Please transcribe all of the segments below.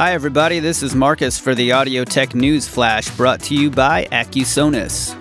Hi, everybody. This is Marcus for the Audio Tech News Flash brought to you by Accusonus.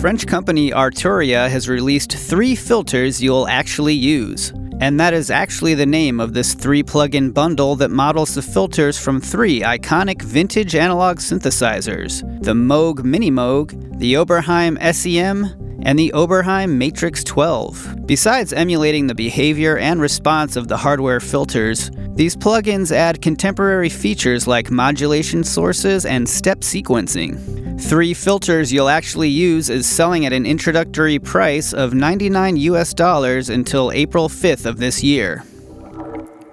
French company Arturia has released three filters you'll actually use. And that is actually the name of this three plug-in bundle that models the filters from three iconic vintage analog synthesizers the Moog Mini Moog, the Oberheim SEM, and the Oberheim Matrix 12. Besides emulating the behavior and response of the hardware filters, these plugins add contemporary features like modulation sources and step sequencing. Three filters you'll actually use is selling at an introductory price of 99 US dollars until April 5th of this year.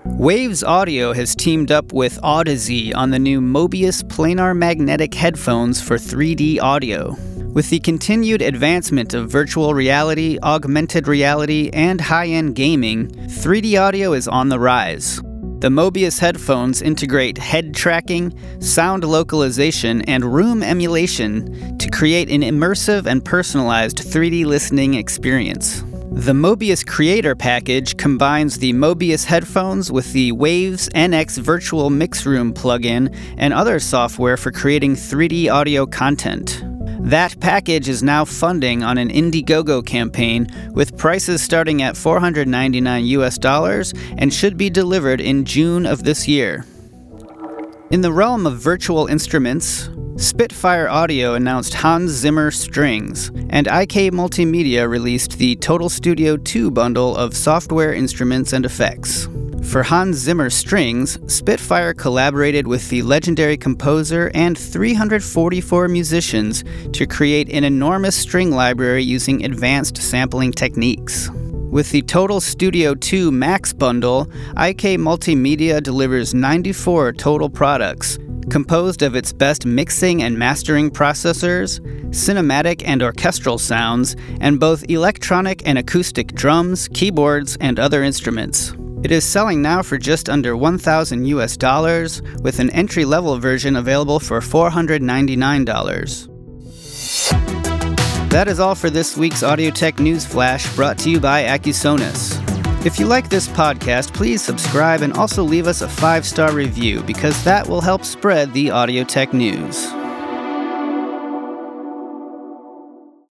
Waves Audio has teamed up with Audeze on the new Mobius planar magnetic headphones for 3D audio. With the continued advancement of virtual reality, augmented reality, and high end gaming, 3D audio is on the rise. The Mobius headphones integrate head tracking, sound localization, and room emulation to create an immersive and personalized 3D listening experience. The Mobius Creator package combines the Mobius headphones with the Waves NX Virtual Mix Room plugin and other software for creating 3D audio content. That package is now funding on an Indiegogo campaign with prices starting at 499 US dollars and should be delivered in June of this year. In the realm of virtual instruments, Spitfire Audio announced Hans Zimmer strings, and IK Multimedia released the Total Studio 2 bundle of software instruments and effects. For Hans Zimmer strings, Spitfire collaborated with the legendary composer and 344 musicians to create an enormous string library using advanced sampling techniques. With the Total Studio 2 Max bundle, IK Multimedia delivers 94 total products, composed of its best mixing and mastering processors, cinematic and orchestral sounds, and both electronic and acoustic drums, keyboards, and other instruments. It is selling now for just under 1000 US dollars, with an entry level version available for $499. That is all for this week's AudioTech News Flash brought to you by Accusonus. If you like this podcast, please subscribe and also leave us a five star review because that will help spread the AudioTech news.